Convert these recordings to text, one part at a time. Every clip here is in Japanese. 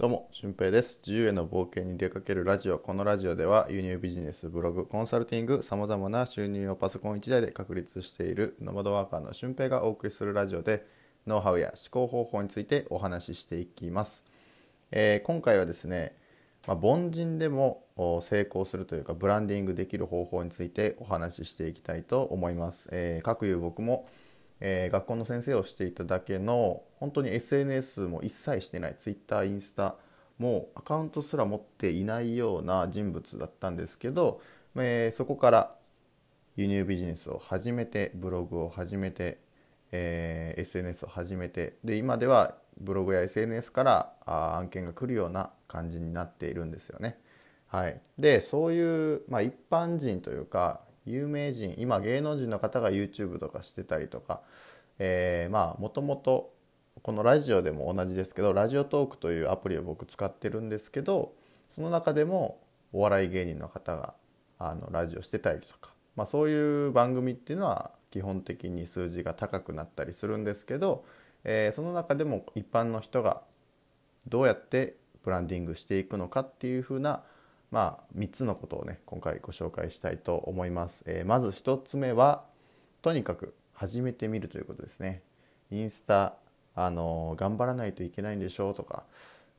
どうも、俊平です。自由への冒険に出かけるラジオ。このラジオでは、輸入ビジネス、ブログ、コンサルティング、様々な収入をパソコン1台で確立しているノマドワーカーの俊平がお送りするラジオで、ノウハウや思考方法についてお話ししていきます。えー、今回はですね、まあ、凡人でも成功するというか、ブランディングできる方法についてお話ししていきたいと思います。えー、各有僕も、えー、学校の先生をしていただけの本当に SNS も一切してない Twitter インスタもアカウントすら持っていないような人物だったんですけど、えー、そこから輸入ビジネスを始めてブログを始めて、えー、SNS を始めてで今ではブログや SNS からあ案件が来るような感じになっているんですよね。はい、でそういう、まあ、一般人というか有名人今芸能人の方が YouTube とかしてたりとか、えー、まあもともとこのラジオでも同じですけどラジオトークというアプリを僕使ってるんですけどその中でもお笑い芸人の方があのラジオしてたりとか、まあ、そういう番組っていうのは基本的に数字が高くなったりするんですけど、えー、その中でも一般の人がどうやってブランディングしていくのかっていうふうなまあ、3つのことをね今回ご紹介したいと思います、えー、まず1つ目はとにかく始めてみるということですねインスタあの頑張らないといけないんでしょうとか、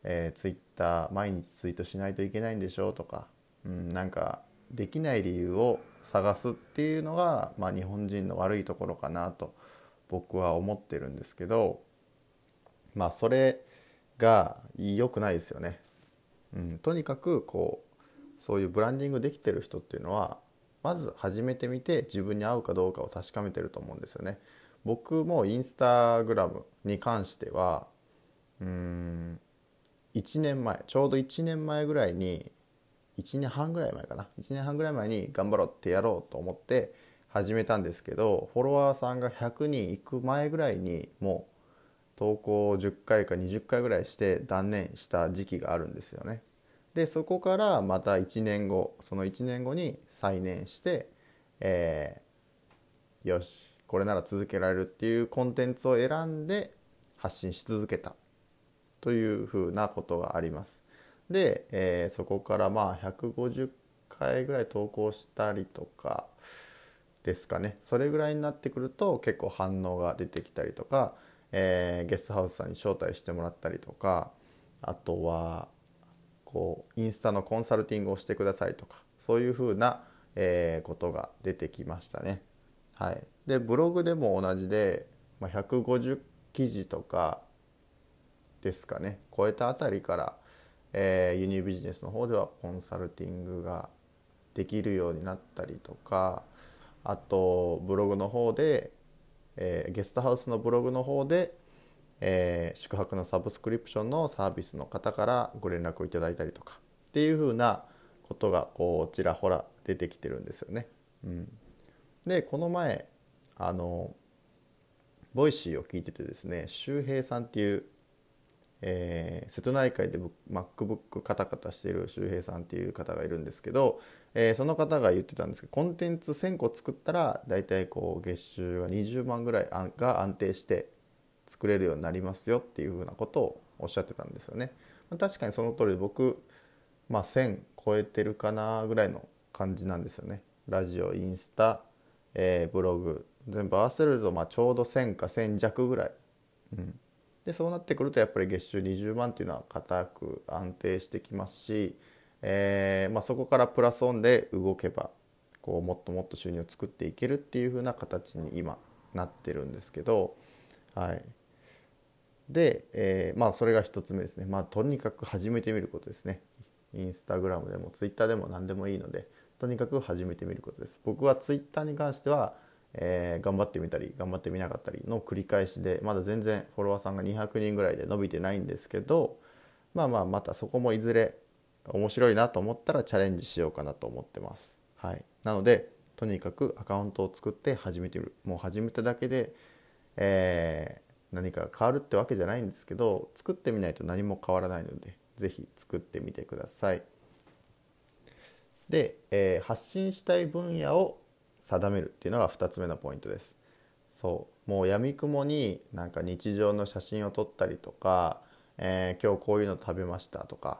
えー、ツイッター毎日ツイートしないといけないんでしょうとか、うん、なんかできない理由を探すっていうのが、まあ、日本人の悪いところかなと僕は思ってるんですけどまあそれが良くないですよね。うん、とにかくこうそういうブランディングできてる人っていうのはまず始めてみて自分に合うかどうかを確かめてると思うんですよね。僕もインスタグラムに関してはうん1年前ちょうど1年前ぐらいに1年半ぐらい前かな1年半ぐらい前に頑張ろうってやろうと思って始めたんですけどフォロワーさんが100人いく前ぐらいにもう投稿を10回か20回ぐらいして断念した時期があるんですよね。でそこからまた1年後その1年後に再燃して、えー、よしこれなら続けられるっていうコンテンツを選んで発信し続けたというふうなことがあります。で、えー、そこからまあ150回ぐらい投稿したりとかですかねそれぐらいになってくると結構反応が出てきたりとか、えー、ゲストハウスさんに招待してもらったりとかあとはこうインスタのコンサルティングをしてくださいとかそういうふうな、えー、ことが出てきましたね。はい、でブログでも同じで、まあ、150記事とかですかね超えたあたりから、えー、輸入ビジネスの方ではコンサルティングができるようになったりとかあとブログの方で、えー、ゲストハウスのブログの方でえー、宿泊のサブスクリプションのサービスの方からご連絡をいただいたりとかっていうふうなことがこうちらほら出てきてるんですよね。うん、でこの前あの Voicy を聞いててですね周平さんっていう、えー、瀬戸内海で MacBook カタカタしてる周平さんっていう方がいるんですけど、えー、その方が言ってたんですけどコンテンツ1000個作ったら大体こう月収が20万ぐらいが安定して作れるようになりますよっていうふうなことをおっしゃってたんですよね。ま確かにその通り僕、まあ、1000超えてるかなぐらいの感じなんですよね。ラジオインスタ、えー、ブログ全部合わせるとまあちょうど1000か1000弱ぐらい。うん、でそうなってくるとやっぱり月収20万っていうのは固く安定してきますし、えーまあ、そこからプラスオンで動けばこうもっともっと収入を作っていけるっていう風な形に今なってるんですけど、はい、で、えー、まあそれが1つ目ですね。まあとにかく始めてみることですね。インスタグラムでもツイッターでも何でもいいのでとにかく始めてみることです。僕はツイッターに関しては、えー、頑張ってみたり頑張ってみなかったりの繰り返しでまだ全然フォロワーさんが200人ぐらいで伸びてないんですけどまあまあまたそこもいずれ面白いなと思ったらチャレンジしようかなと思ってます。はい、なのでとにかくアカウントを作って始めてみる。もう始めただけで、えー何か変わるってわけじゃないんですけど作ってみないと何も変わらないので是非作ってみてください。で、えー、発信したい分野を定めるっていうのが2つ目のポイントです。そうもうやみくもになんか日常の写真を撮ったりとか、えー、今日こういうの食べましたとか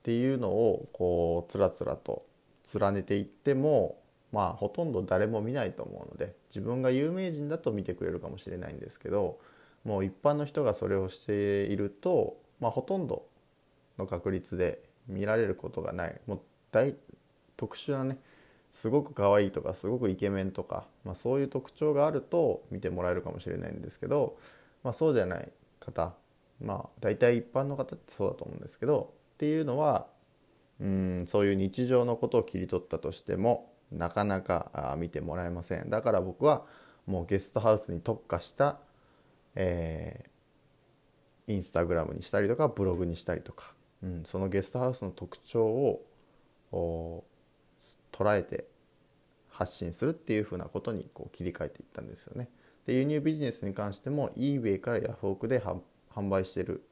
っていうのをこうつらつらと連ねていってもまあほとんど誰も見ないと思うので自分が有名人だと見てくれるかもしれないんですけどもう一般の人がそれをしていると、まあ、ほとんどの確率で見られることがない。もう大特殊なねすごく可愛いとかすごくイケメンとか、まあ、そういう特徴があると見てもらえるかもしれないんですけど、まあ、そうじゃない方まあ大体一般の方ってそうだと思うんですけどっていうのはうんそういう日常のことを切り取ったとしてもなかなか見てもらえません。だから僕はもうゲストハウスに特化した、えー、インスタグラムにしたりとかブログにしたりとか、うん、そのゲストハウスの特徴を捉えて発信するっていうふうなことにこう切り替えていったんですよね。で輸入ビジネスに関しても eBay からヤフオクで販売してる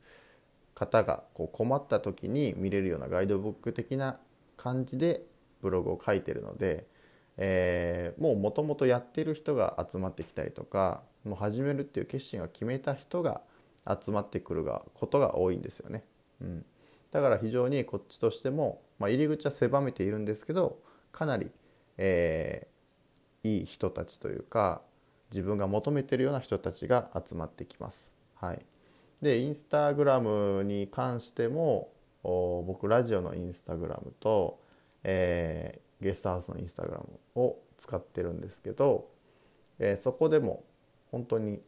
方がこう困った時に見れるようなガイドブック的な感じでブログを書いてるので、えー、もうもともとやってる人が集まってきたりとかもう始めるっていう決心を決めた人が集まってくるがことが多いんですよね。うん、だから非常にこっちとしても、まあ、入り口は狭めているんですけどかなり、えー、いい人たちというか自分が求めてるような人たちが集まってきます。はい、でインスタグラムに関しても僕ラジオのインスタグラムとえー、ゲストハウスのインスタグラムを使ってるんですけど、えー、そこでも本当に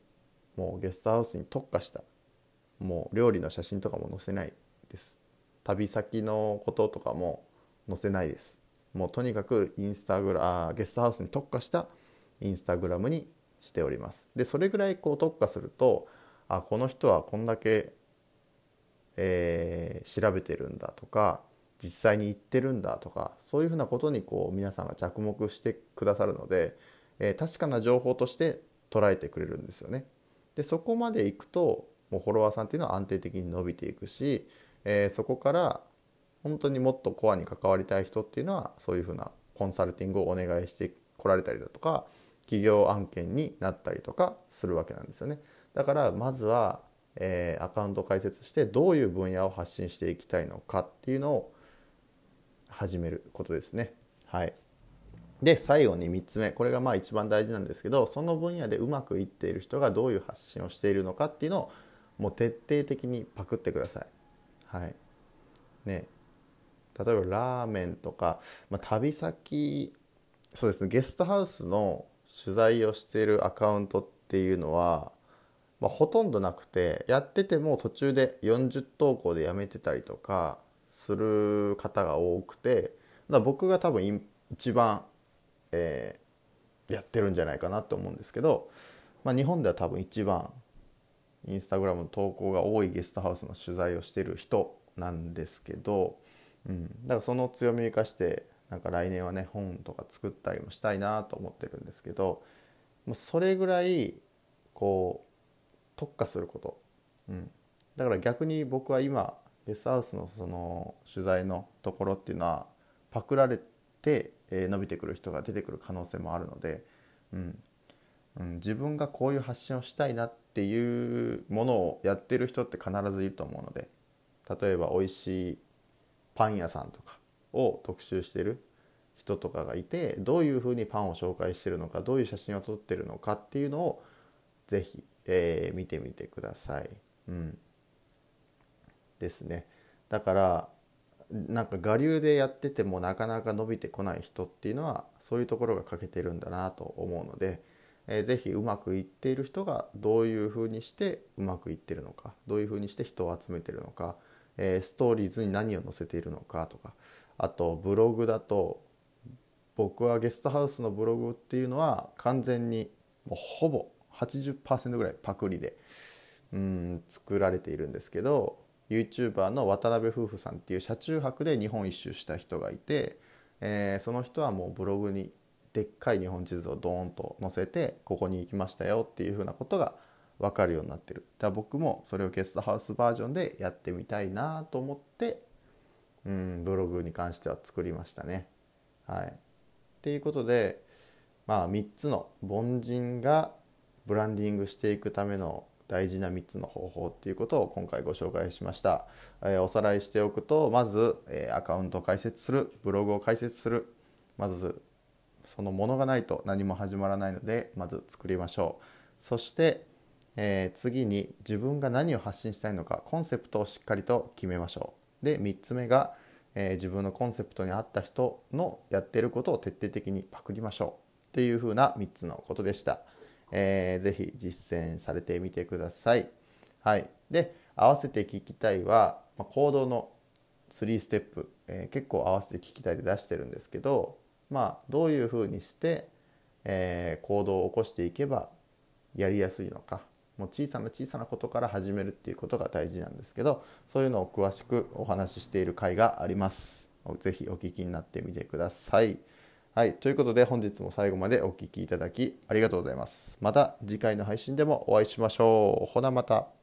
もうゲストハウスに特化したもう料理の写真とかも載せないです。旅先のこととかも載せないです。もうとにかくインスタグラゲストハウスに特化したインスタグラムにしております。でそれぐらいこう特化するとあこの人はこんだけ、えー、調べてるんだとか実際に行ってるんだとかそういうふうなことにこう皆さんが着目してくださるので、えー、確かな情報として捉えてくれるんですよね。でそこまでいくともうフォロワーさんっていうのは安定的に伸びていくし、えー、そこから本当にもっとコアに関わりたい人っていうのはそういうふうなコンサルティングをお願いしてこられたりだとか企業案件になったりとかするわけなんですよね。だからまずは、えー、アカウントを開設してどういう分野を発信していきたいのかっていうのを始めることですね。はい、で最後に3つ目。これがまあ一番大事なんですけどその分野でうまくいっている人がどういう発信をしているのかっていうのをもう徹底的にパクってください。はい。ね、例えばラーメンとか、まあ、旅先そうですね。ゲストハウスの取材をしているアカウントっていうのは、まあ、ほとんどなくてやってても途中で40投稿でやめてたりとかする方が多くてだ僕が多分一番、えー、やってるんじゃないかなと思うんですけど、まあ、日本では多分一番インスタグラムの投稿が多いゲストハウスの取材をしてる人なんですけど、うん、だからその強みを生かしてなんか来年はね本とか作ったりもしたいなと思ってるんですけどもうそれぐらいこう特化すること、うん、だから逆に僕は今ゲストハウスのその取材のところっていうのはパクられて、え伸びてくる人が出てくる可能性もあるので、うん。うん、自分がこういう発信をしたいなっていうものをやってる人って必ずいると思うので例えば美味しいパン屋さんとかを特集してる人とかがいてどういうふうにパンを紹介してるのかどういう写真を撮ってるのかっていうのを是非、えー、見てみてください。うん。ですね。だからなんか我流でやっててもなかなか伸びてこない人っていうのはそういうところが欠けてるんだなと思うので、えー、ぜひうまくいっている人がどういうふうにしてうまくいってるのかどういうふうにして人を集めてるのか、えー、ストーリーズに何を載せているのかとかあとブログだと僕はゲストハウスのブログっていうのは完全にもうほぼ80%ぐらいパクリでうん作られているんですけど YouTuber の渡辺夫婦さんっていう車中泊で日本一周した人がいて、えー、その人はもうブログにでっかい日本地図をドーンと載せてここに行きましたよっていうふうなことが分かるようになってるだから僕もそれをゲストハウスバージョンでやってみたいなと思ってうんブログに関しては作りましたね。はい、っていうことでまあ3つの凡人がブランディングしていくための大事な3つの方法っていうことを今回ご紹介しました、えー、おさらいしておくとまず、えー、アカウントを開設するブログを開設する。まずそのものがないと何も始まらないのでまず作りましょう。そして、えー、次に自分が何を発信したいのかコンセプトをしっかりと決めましょう。で3つ目が、え自分のコンセプトに合った人のやってることを徹底的にパクりましょう。っていうふうな3つのことでした。えー、ぜひ実践されてみてください。はい、で合わせて聞きたいは、まあ、行動の3ステップ、えー、結構合わせて聞きたいで出してるんですけど、まあ、どういうふうにして、えー、行動を起こしていけばやりやすいのかもう小さな小さなことから始めるっていうことが大事なんですけどそういうのを詳しくお話ししている回があります。ぜひお聞きになってみてください。はい。ということで本日も最後までお聴きいただきありがとうございます。また次回の配信でもお会いしましょう。ほなまた。